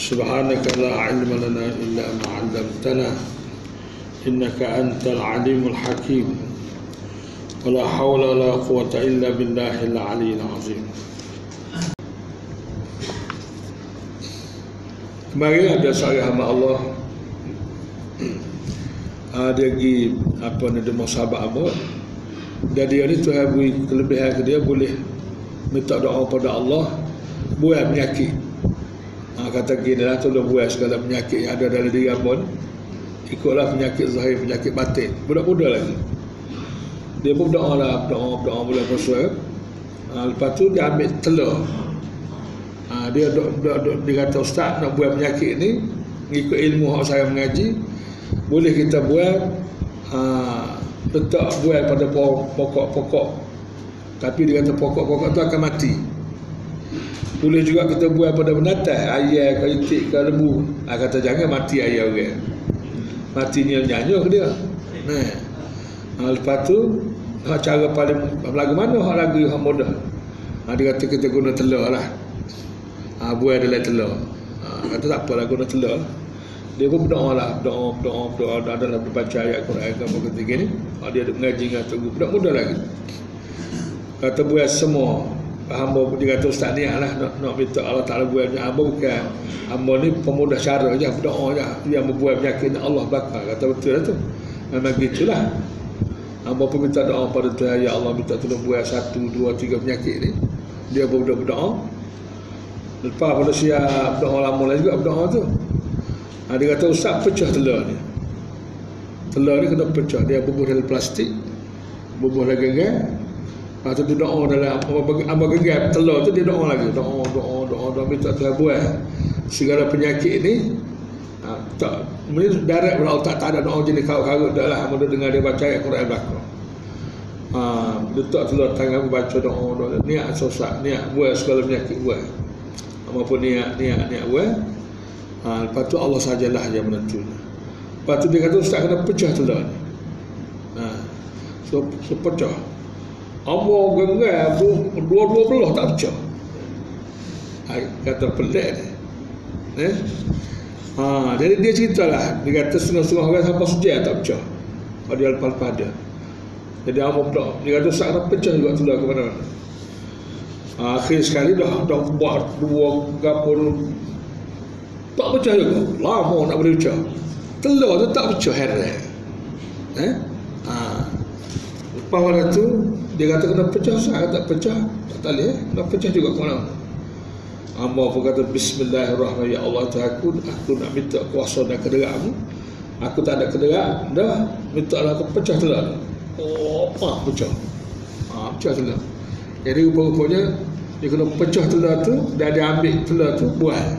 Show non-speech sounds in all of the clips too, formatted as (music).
سبحانك لا علم لنا إلا ما علمتنا إنك أنت العليم الحكيم ولا حول ولا قوة إلا بالله العلي العظيم Kemarin ada seorang hamba Allah uh, (clears throat) Dia pergi Apa ni Dia mau sahabat apa Dan dia ni Tuhan beri kelebihan ke dia Boleh Minta doa pada Allah Buat penyakit ha, Kata gini lah Tolong buat segala penyakit Yang ada dalam diri abon. Ikutlah penyakit zahir Penyakit batin. Budak-budak lagi. Dia pun berdoa lah Berdoa Berdoa Bulan puasa. Ha, Lepas tu dia ambil telur. Ha, dia, do, do, do, dia kata ustaz nak buat penyakit ni ikut ilmu yang saya mengaji. Boleh kita buat ha, letak buat pada pokok-pokok. Tapi dia kata pokok-pokok tu akan mati boleh juga kita buat pada binatang ayam ke itik ke lembu ha, kata jangan mati ayam orang. Mati ni nyanyi ke dia? Nah. Ha, lepas tu cara paling lagu mana lagu yang mudah ha, dia kata kita guna telur lah. Ha, buah adalah telur. Ha, kata tak apalah guna telur. Dia pun berdoa lah berdoa berdoa berdoa. Adalah berbaca ayat Quran ke apa ketiga ni ha, dia ada mengaji dengan tunggu. Budak muda lagi. Kata buah semua hamba dia kata ustaz ni lah nak, nak minta Allah Ta'ala buah ni hamba bukan hamba ni pemudah cara je berdoa je dia membuat penyakit Allah bakar kata betul lah tu memang gitulah hamba pun minta doa pada Tuhan ya Allah minta tolong buah satu dua tiga penyakit ni dia pun berdoa Lepas pada siap berdoa lama lagi juga berdoa tu. Ha, dia kata ustaz pecah telur ni. Telur ni kena pecah. Dia bubuh dalam plastik. Bubuh lagi genggam. Lepas tu dia doa dalam apa genggam telur tu dia doa lagi. Doa, doa, doa, doa. Minta Tuhan buat. Segala penyakit ni. Ha, tak. Mungkin darat kalau tak, ada doa jenis kau-kau dah lah. Mudah dengar dia baca ayat Quran belakang. Ha, letak telur tangan baca doa, doa. Niat sosak. Niat buat segala penyakit buat maupun niat niat niat buat ha, lepas tu Allah sajalah yang menentu lepas tu dia kata ustaz kena pecah telur ni ha, so, so pecah Allah genggam tu dua-dua belah tak pecah. Ha, kata pelik ni. Eh? ha, jadi dia ceritalah dia kata setengah-setengah orang sampai sejak tak pecah. Kalau dia lepas-lepas ada jadi Allah pecah dia kata kena pecah juga telur ke mana-mana. Akhir sekali dah dah buat dua gapur tak pecah juga. Lama nak boleh pecah. Telur tu tak pecah heran eh? ha. Lepas pada tu dia kata kena pecah saya kata pecah tak tali eh? Kena pecah juga ke mana Amba pun kata Bismillahirrahmanirrahim. Ya Allah tu aku Aku nak minta kuasa dan kederakmu Aku tak ada kederak Dah. Minta lah aku pecah telur Oh apa pecah? Ha, Pecah telur jadi rupa-rupanya dia kena pecah telur tu dan dia ambil telur tu buah.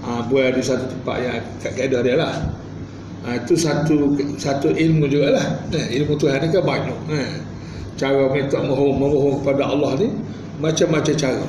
Ha, buah di satu tempat yang kat kaedah dia lah. Ha, itu satu satu ilmu juga lah. Eh, ilmu Tuhan ni kan banyak. Eh. Cara minta mohon, memohon kepada Allah ni macam-macam cara.